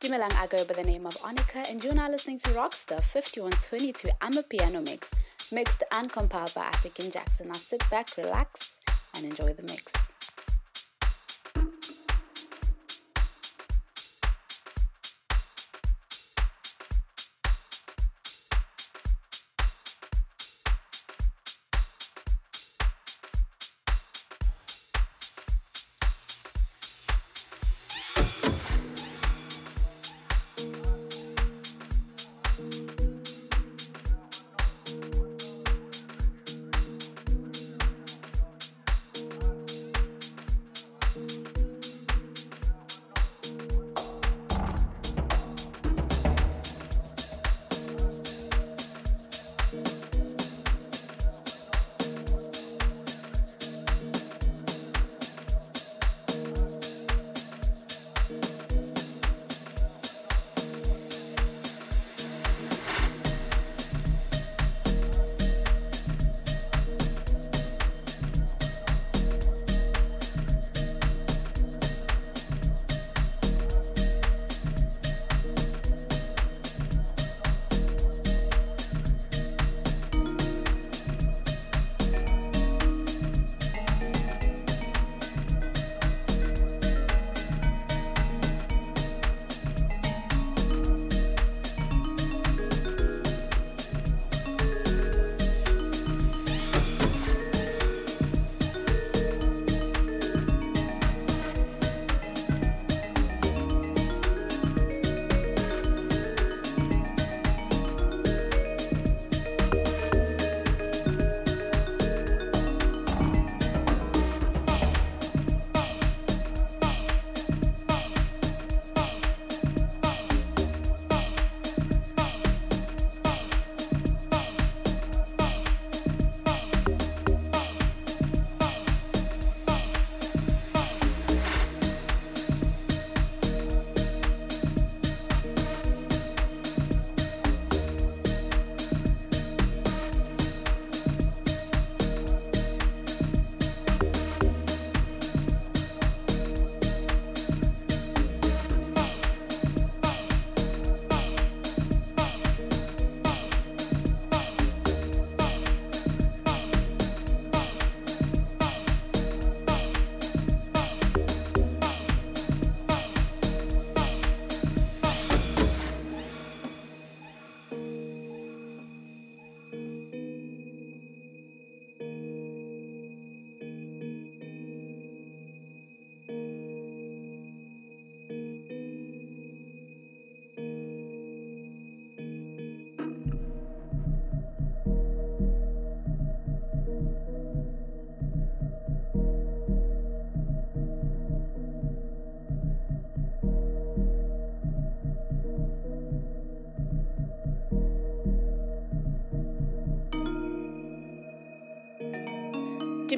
Dumelang, I go by the name of Onika, and you're now listening to Rockstar 5122. Amapiano mix, mixed and compiled by African Jackson. Now sit back, relax, and enjoy the mix.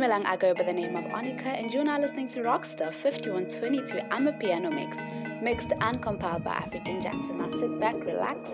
Dumelang, I go by the name of Annika, and you're now listening to Rockstar 5122. Amapiano mix, mixed and compiled by African Jackson. Now sit back, relax,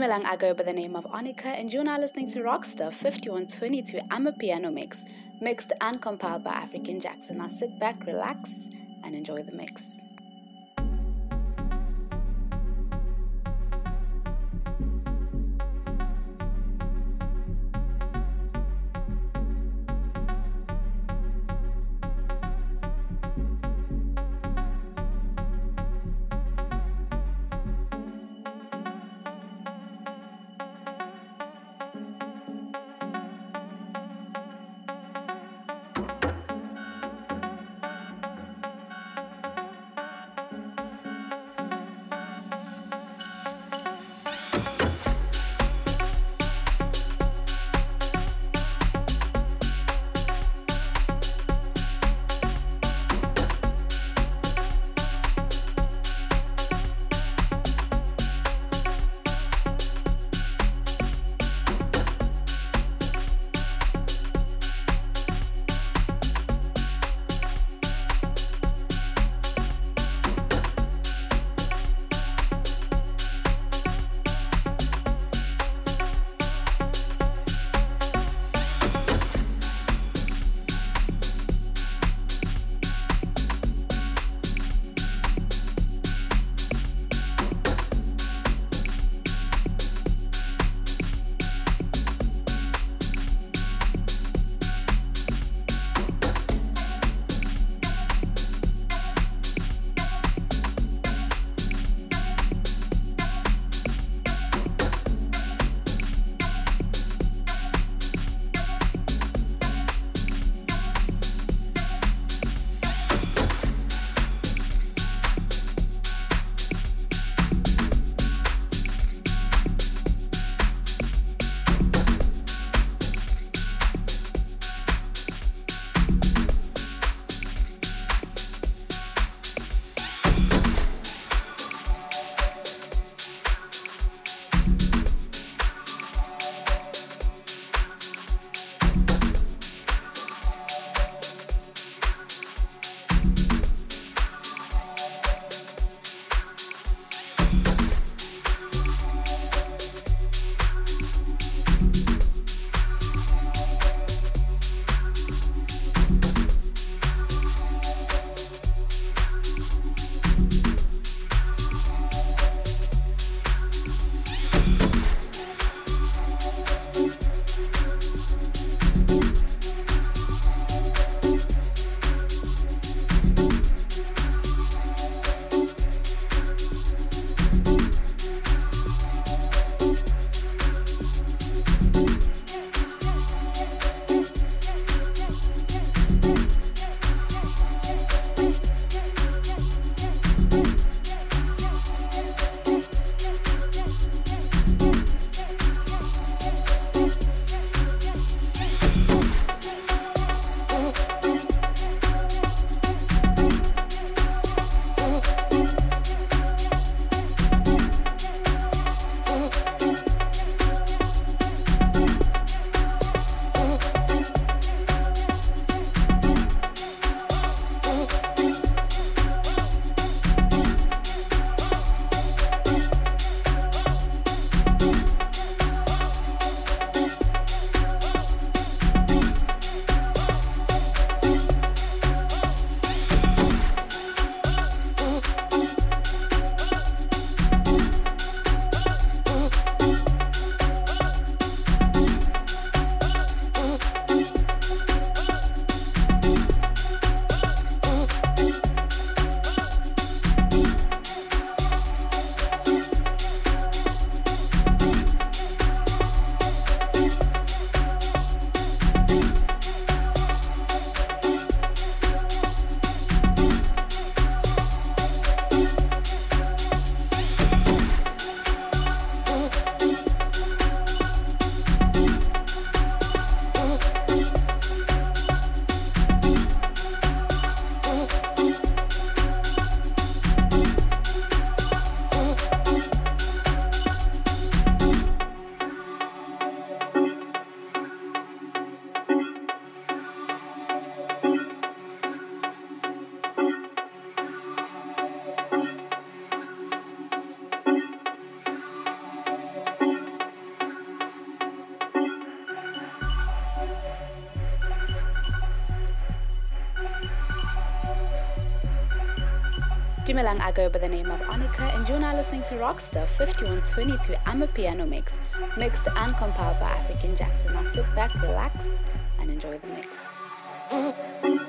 Dumelang, I go by the name of Annika, and you're now listening to Rockstar 5122. Amapiano mix, mixed and compiled by African Jackson. Now sit back, relax, and enjoy the mix. Dumelang, I go by the name of Annika, and you're now listening to Rockstar 5122 Amapiano Mix, mixed and compiled by African Jackson. Now sit back, relax, and enjoy the mix.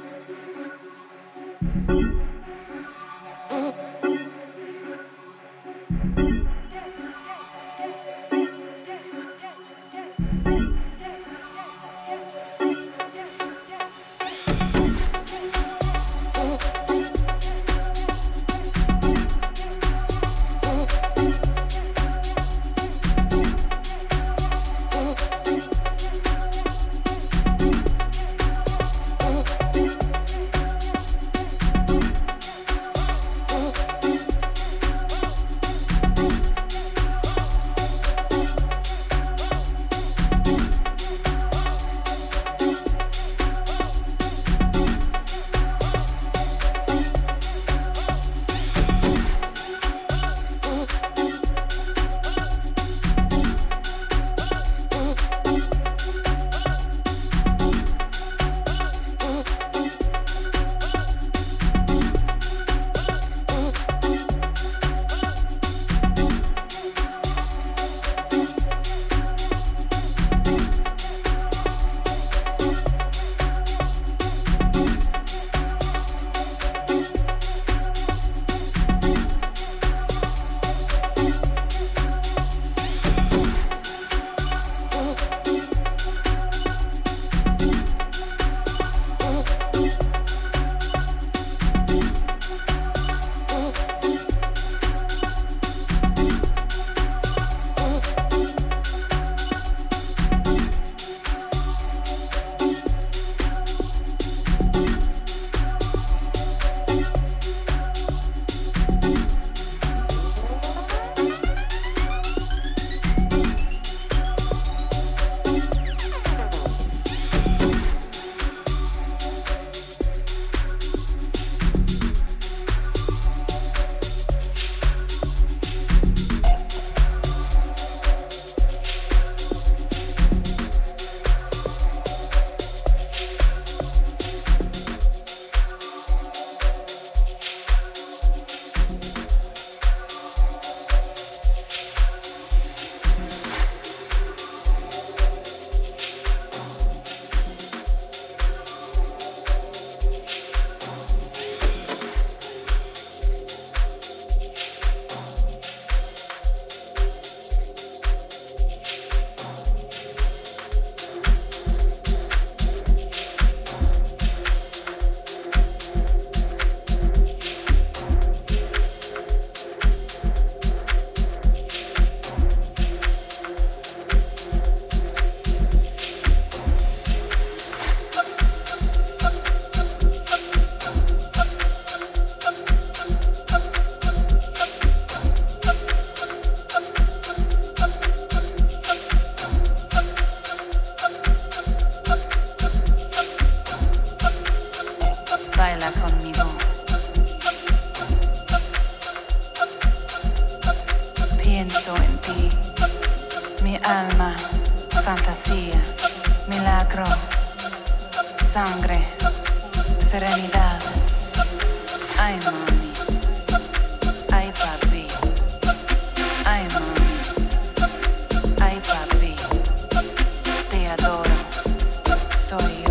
saw you.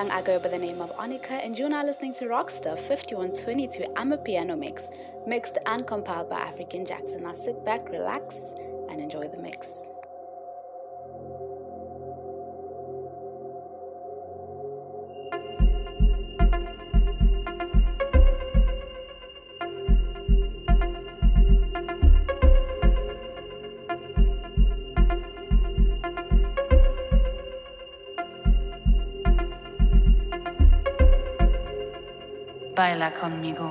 Lang, I go by the name of Onika, and you're now listening to Rockstar 5122 Amapiano Mix, mixed and compiled by African Jackson. Now sit back, relax, baila conmigo.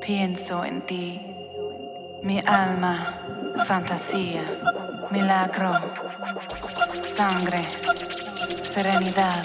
Pienso en ti, mi alma, fantasía, milagro, sangre, serenidad.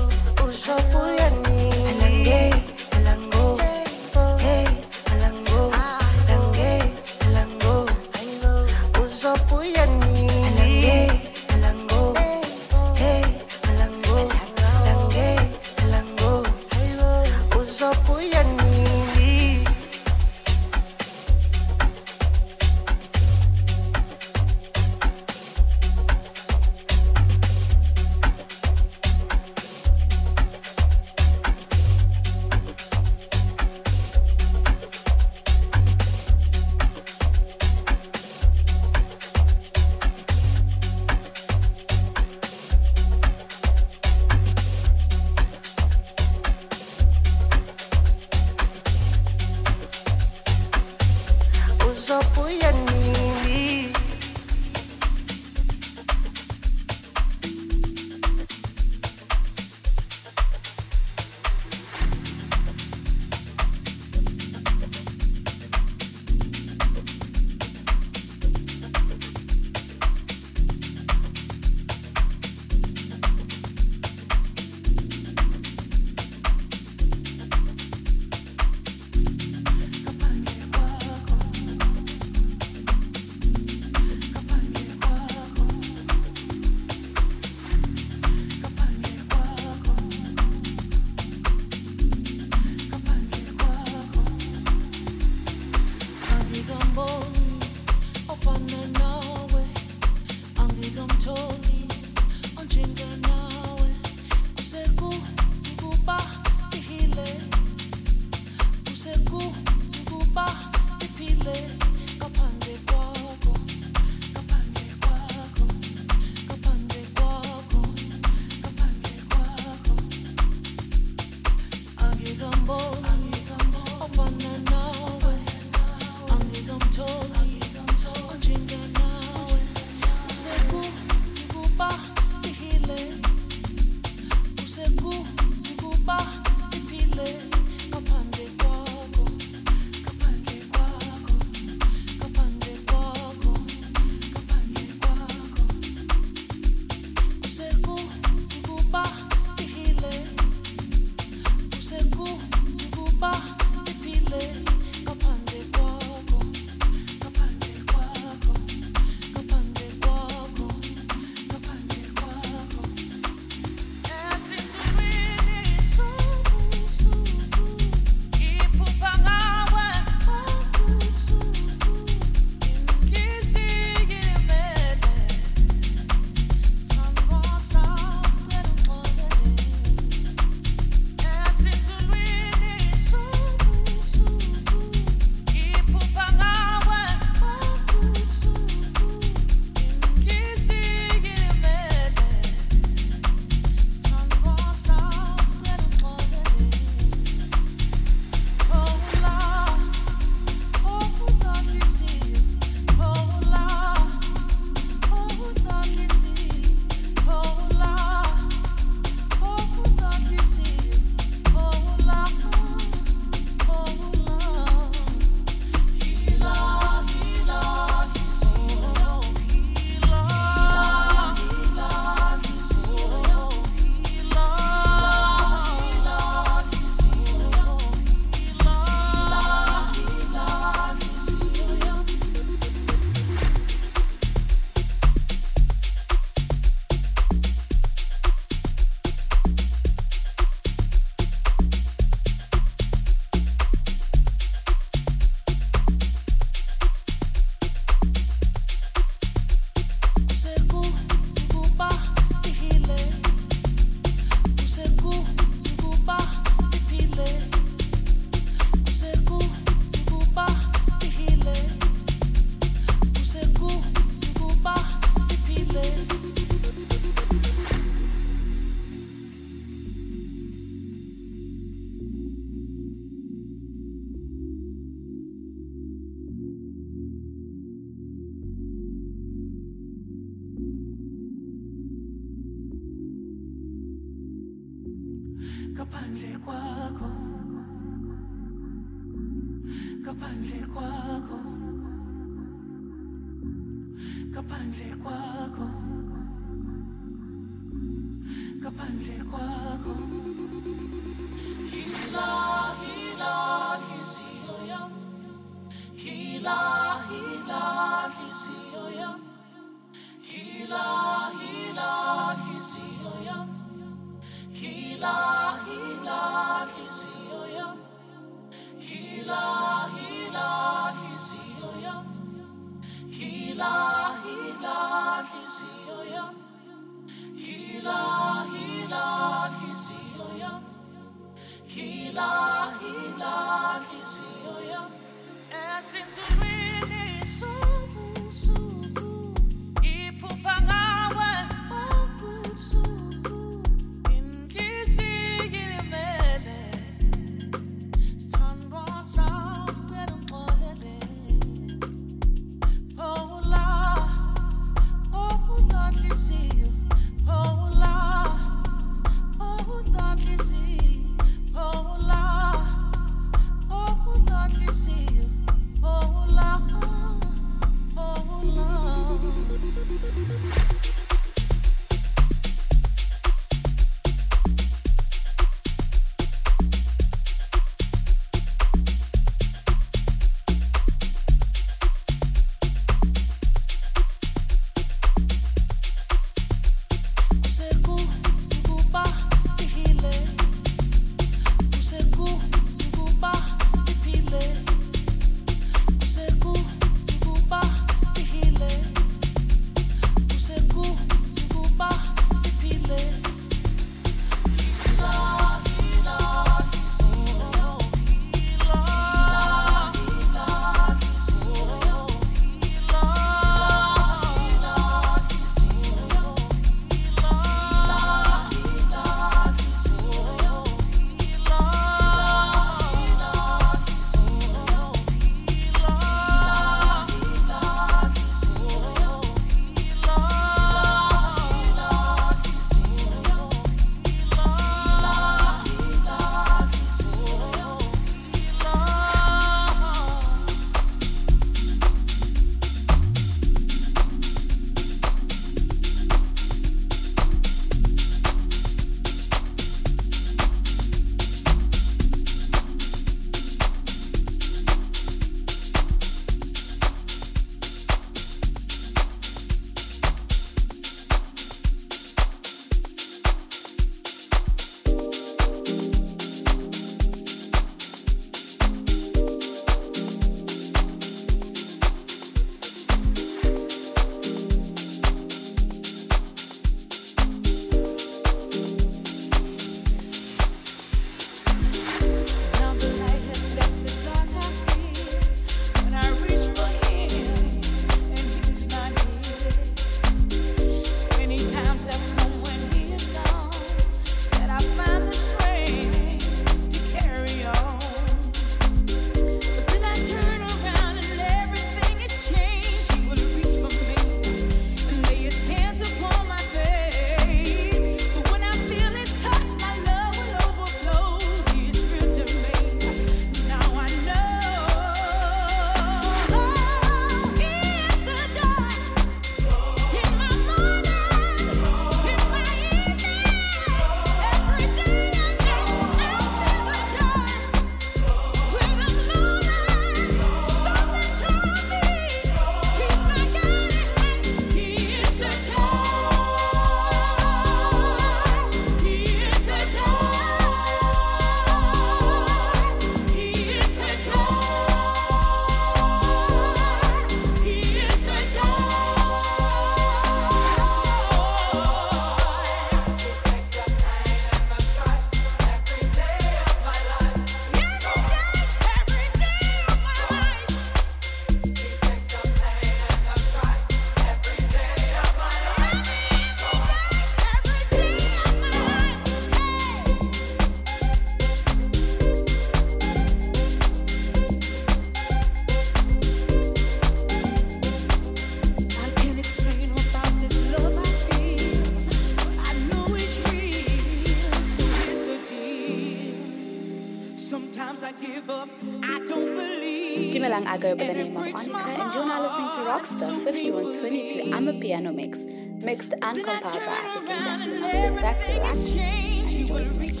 I go by the name of Monica, and you're now listening to Rockstar 5122 Amapiano Mix, mixed and compiled by African Jackson. Now sit back, relax, and enjoy the mix.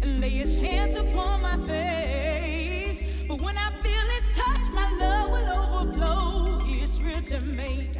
And lay his hands upon my face. But when I feel his touch, my love will overflow. It's real to me.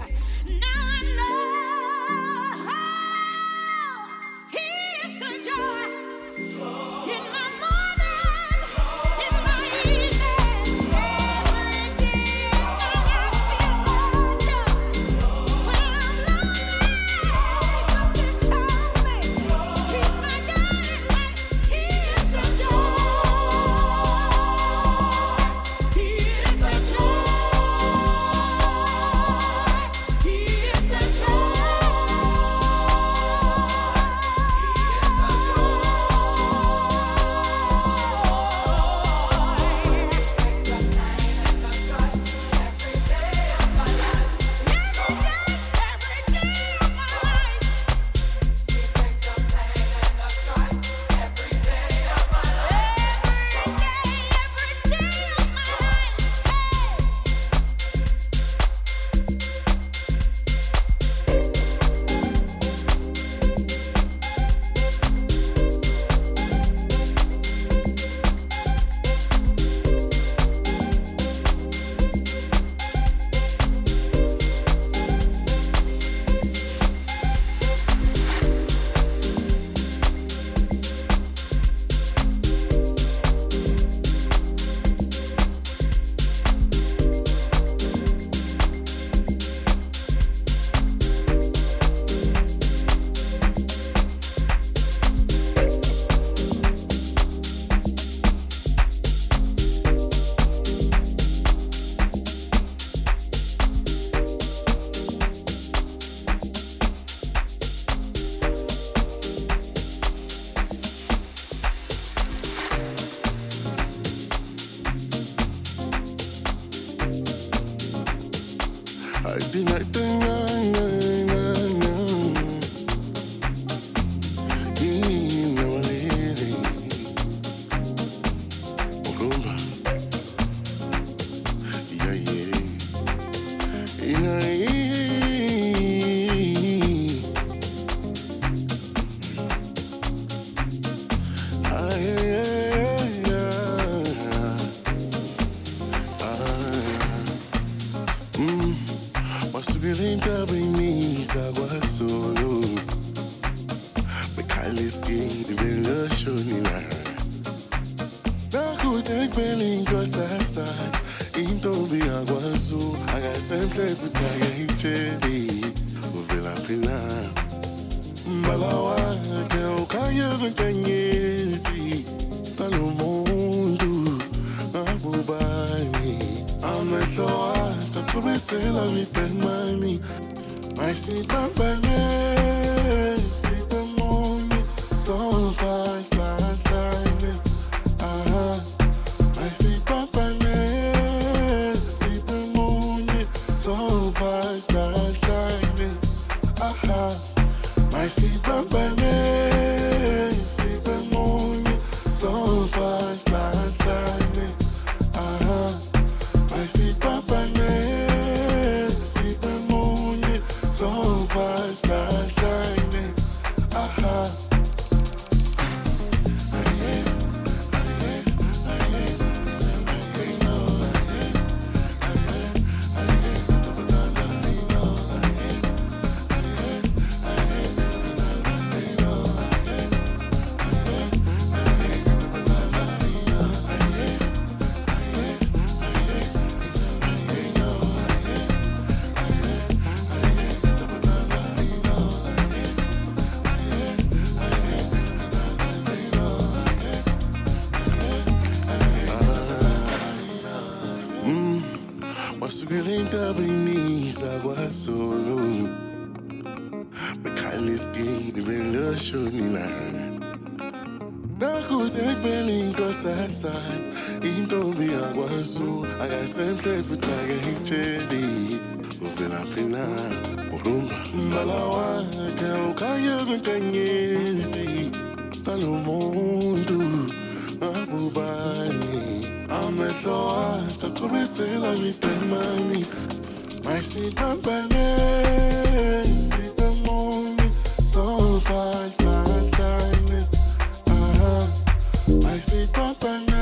I do not balawaka ukanye kwinkanyezi talo muntu abubani amehlo akho achubisela mitemani mayisitambane sitemoni so fast nahlane aha mayisitambane